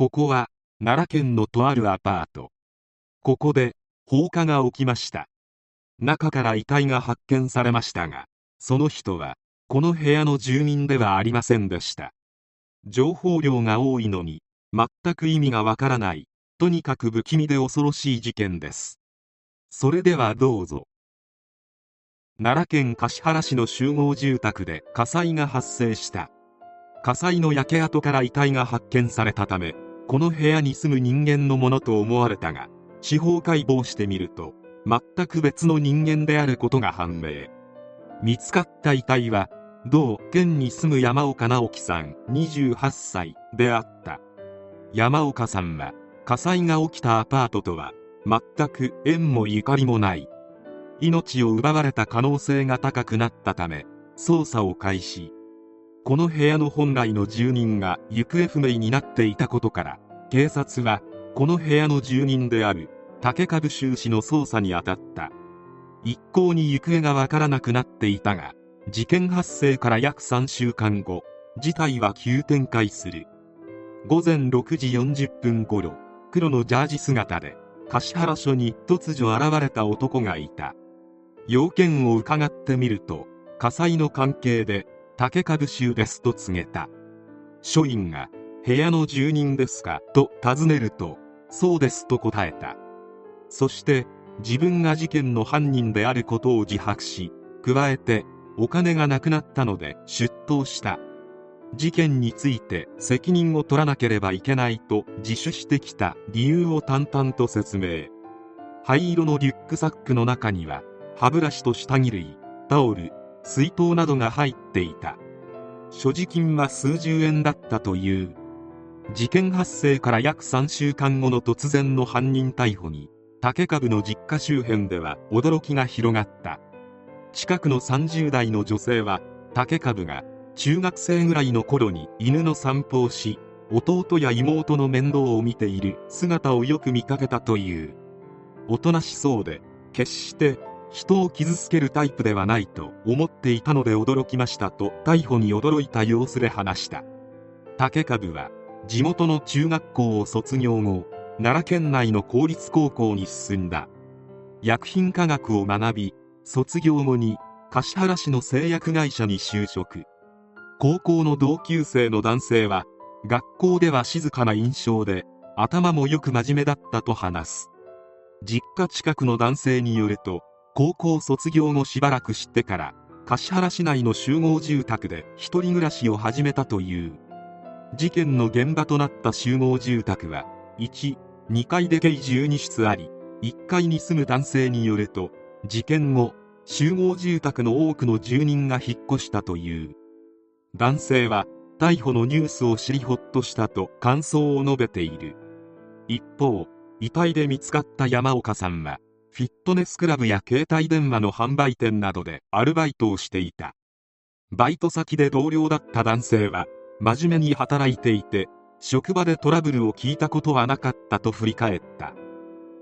ここは奈良県のとあるアパート。ここで放火が起きました。中から遺体が発見されましたがその人はこの部屋の住民ではありませんでした。情報量が多いのに全く意味がわからないとにかく不気味で恐ろしい事件です。それではどうぞ。奈良県橿原市の集合住宅で火災が発生した。火災の焼け跡から遺体が発見されたためこの部屋に住む人間のものと思われたが司法解剖してみると全く別の人間であることが判明。見つかった遺体は同県に住む山岡直樹さん28歳であった。山岡さんは火災が起きたアパートとは全く縁もゆかりもない。命を奪われた可能性が高くなったため捜査を開始。この部屋の本来の住人が行方不明になっていたことから警察はこの部屋の住人である竹株修士の捜査に当たった。一向に行方がわからなくなっていたが事件発生から約3週間後事態は急展開する。午前6時40分頃黒のジャージ姿で橿原署に突如現れた男がいた。要件を伺ってみると火災の関係で竹株衆ですと告げた。署員が部屋の住人ですかと尋ねるとそうですと答えた。そして自分が事件の犯人であることを自白し加えてお金がなくなったので出頭した。事件について責任を取らなければいけないと自首してきた理由を淡々と説明。灰色のリュックサックの中には歯ブラシと下着類タオル水筒などが入っていた。所持金は数十円だったという。事件発生から約3週間後の突然の犯人逮捕に竹株の実家周辺では驚きが広がった。近くの30代の女性は竹株が中学生ぐらいの頃に犬の散歩をし弟や妹の面倒を見ている姿をよく見かけたという。おとなしそうで決して人を傷つけるタイプではないと思っていたので驚きましたと逮捕に驚いた様子で話した。竹株は地元の中学校を卒業後奈良県内の公立高校に進んだ。薬品科学を学び卒業後に橿原市の製薬会社に就職。高校の同級生の男性は学校では静かな印象で頭もよく真面目だったと話す。実家近くの男性によると高校卒業後しばらくしてから橿原市内の集合住宅で一人暮らしを始めたという。事件の現場となった集合住宅は12階で計12室あり1階に住む男性によると事件後集合住宅の多くの住人が引っ越したという。男性は逮捕のニュースを知りほっとしたと感想を述べている。一方遺体で見つかった山岡さんはフィットネスクラブや携帯電話の販売店などでアルバイトをしていた。バイト先で同僚だった男性は真面目に働いていて職場でトラブルを聞いたことはなかったと振り返った。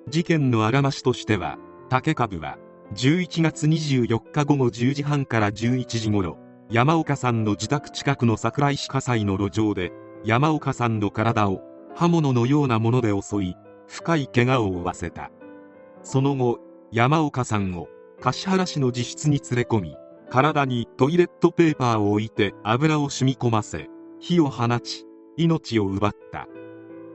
事件のあらましとしては竹株は11月24日午後10時半から11時頃山岡さんの自宅近くの桜井市火災の路上で山岡さんの体を刃物のようなもので襲い深い怪我を負わせた。その後山岡さんを橿原市の自室に連れ込み体にトイレットペーパーを置いて油を染み込ませ火を放ち命を奪った。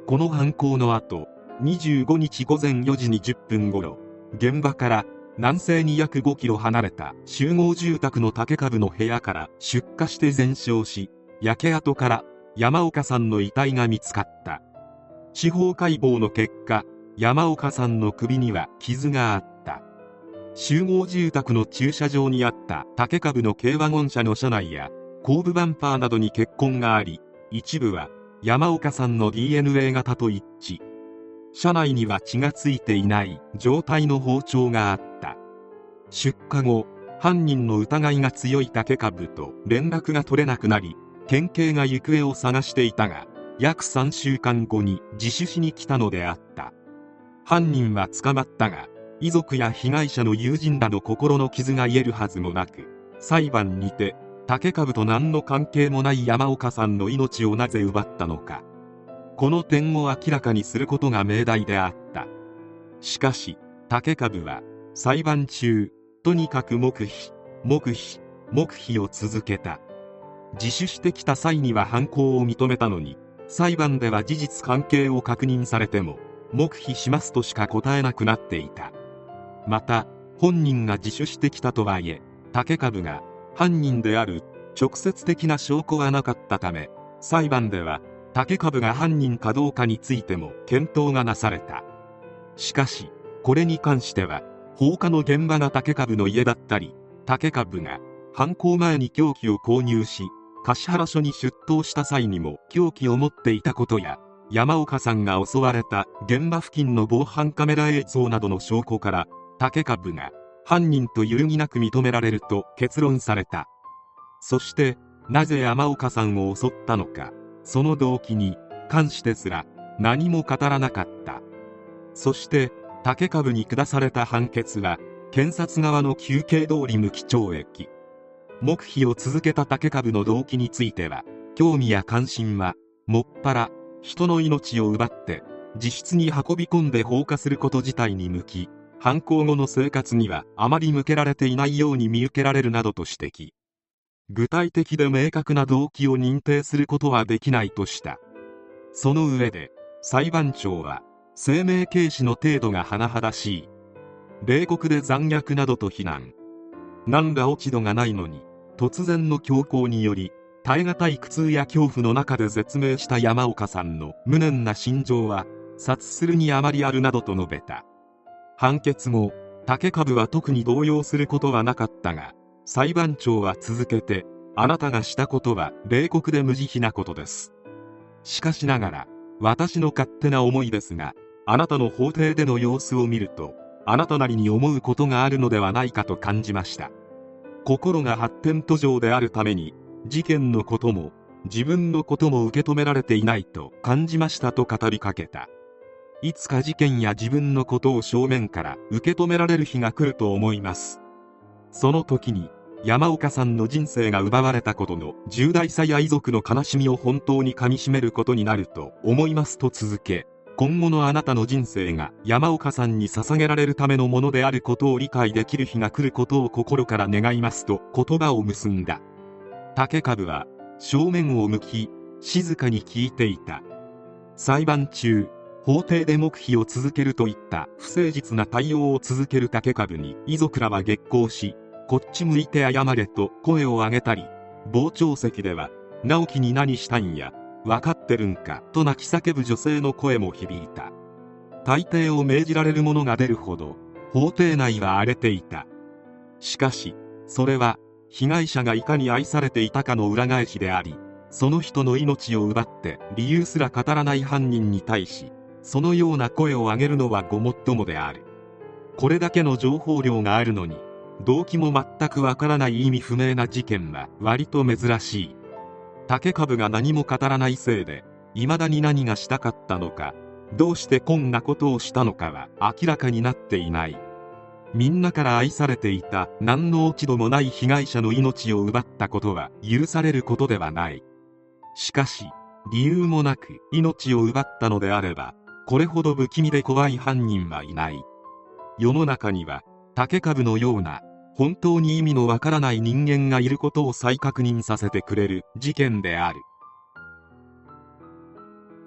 この犯行の後25日午前4時20分頃現場から南西に約5キロ離れた集合住宅の竹株の部屋から出火して全焼し焼け跡から山岡さんの遺体が見つかった。司法解剖の結果山岡さんの首には傷があった。集合住宅の駐車場にあった竹株の軽ワゴン車の車内や後部バンパーなどに血痕があり一部は山岡さんの DNA 型と一致。車内には血がついていない状態の包丁があった。出火後犯人の疑いが強い竹株と連絡が取れなくなり県警が行方を探していたが約3週間後に自首しに来たのであった。犯人は捕まったが遺族や被害者の友人らの心の傷が癒えるはずもなく裁判にて竹株と何の関係もない山岡さんの命をなぜ奪ったのかこの点を明らかにすることが命題であった。しかし竹株は裁判中とにかく黙秘黙秘黙秘を続けた。自首してきた際には犯行を認めたのに裁判では事実関係を確認されても黙秘しますとしか答えなくなっていた。また本人が自首してきたとはいえ竹株が犯人である。直接的な証拠はなかったため裁判では竹株が犯人かどうかについても検討がなされた。しかしこれに関しては放火の現場が竹株の家だったり竹株が犯行前に凶器を購入し橿原署に出頭した際にも凶器を持っていたことや山岡さんが襲われた現場付近の防犯カメラ映像などの証拠から竹株が犯人と揺るぎなく認められると結論された。そしてなぜ山岡さんを襲ったのか。その動機に関してすら何も語らなかった。そして竹株に下された判決は検察側の求刑通り無期懲役。黙秘を続けた竹株の動機については興味や関心はもっぱら人の命を奪って自室に運び込んで放火すること自体に向き犯行後の生活にはあまり向けられていないように見受けられるなどと指摘。具体的で明確な動機を認定することはできないとした。その上で裁判長は生命軽視の程度が甚だしい。冷酷で残虐などと非難。何ら落ち度がないのに突然の強行により耐え難い苦痛や恐怖の中で絶命した山岡さんの無念な心情は察するにあまりあるなどと述べた。判決後竹株は特に動揺することはなかったが裁判長は続けてあなたがしたことは冷酷で無慈悲なことです。しかしながら私の勝手な思いですがあなたの法廷での様子を見るとあなたなりに思うことがあるのではないかと感じました。心が発展途上であるために事件のことも自分のことも受け止められていないと感じましたと語りかけた。いつか事件や自分のことを正面から受け止められる日が来ると思います。その時に山岡さんの人生が奪われたことの重大さや遺族の悲しみを本当にかみしめることになると思いますと続け今後のあなたの人生が山岡さんに捧げられるためのものであることを理解できる日が来ることを心から願いますと言葉を結んだ。竹株は正面を向き静かに聞いていた。裁判中法廷で黙秘を続けるといった不誠実な対応を続ける竹株に遺族らは激高しこっち向いて謝れと声を上げたり傍聴席では直樹に何したんや分かってるんかと泣き叫ぶ女性の声も響いた。大抵を命じられる者が出るほど法廷内は荒れていた。しかしそれは被害者がいかに愛されていたかの裏返しでありその人の命を奪って理由すら語らない犯人に対しそのような声を上げるのはごもっともである。これだけの情報量があるのに動機も全くわからない意味不明な事件は割と珍しい。竹株が何も語らないせいで未だに何がしたかったのかどうしてこんなことをしたのかは明らかになっていない。みんなから愛されていた何の落ち度もない被害者の命を奪ったことは許されることではない。しかし理由もなく命を奪ったのであればこれほど不気味で怖い犯人はいない。世の中には竹株のような本当に意味のわからない人間がいることを再確認させてくれる事件である。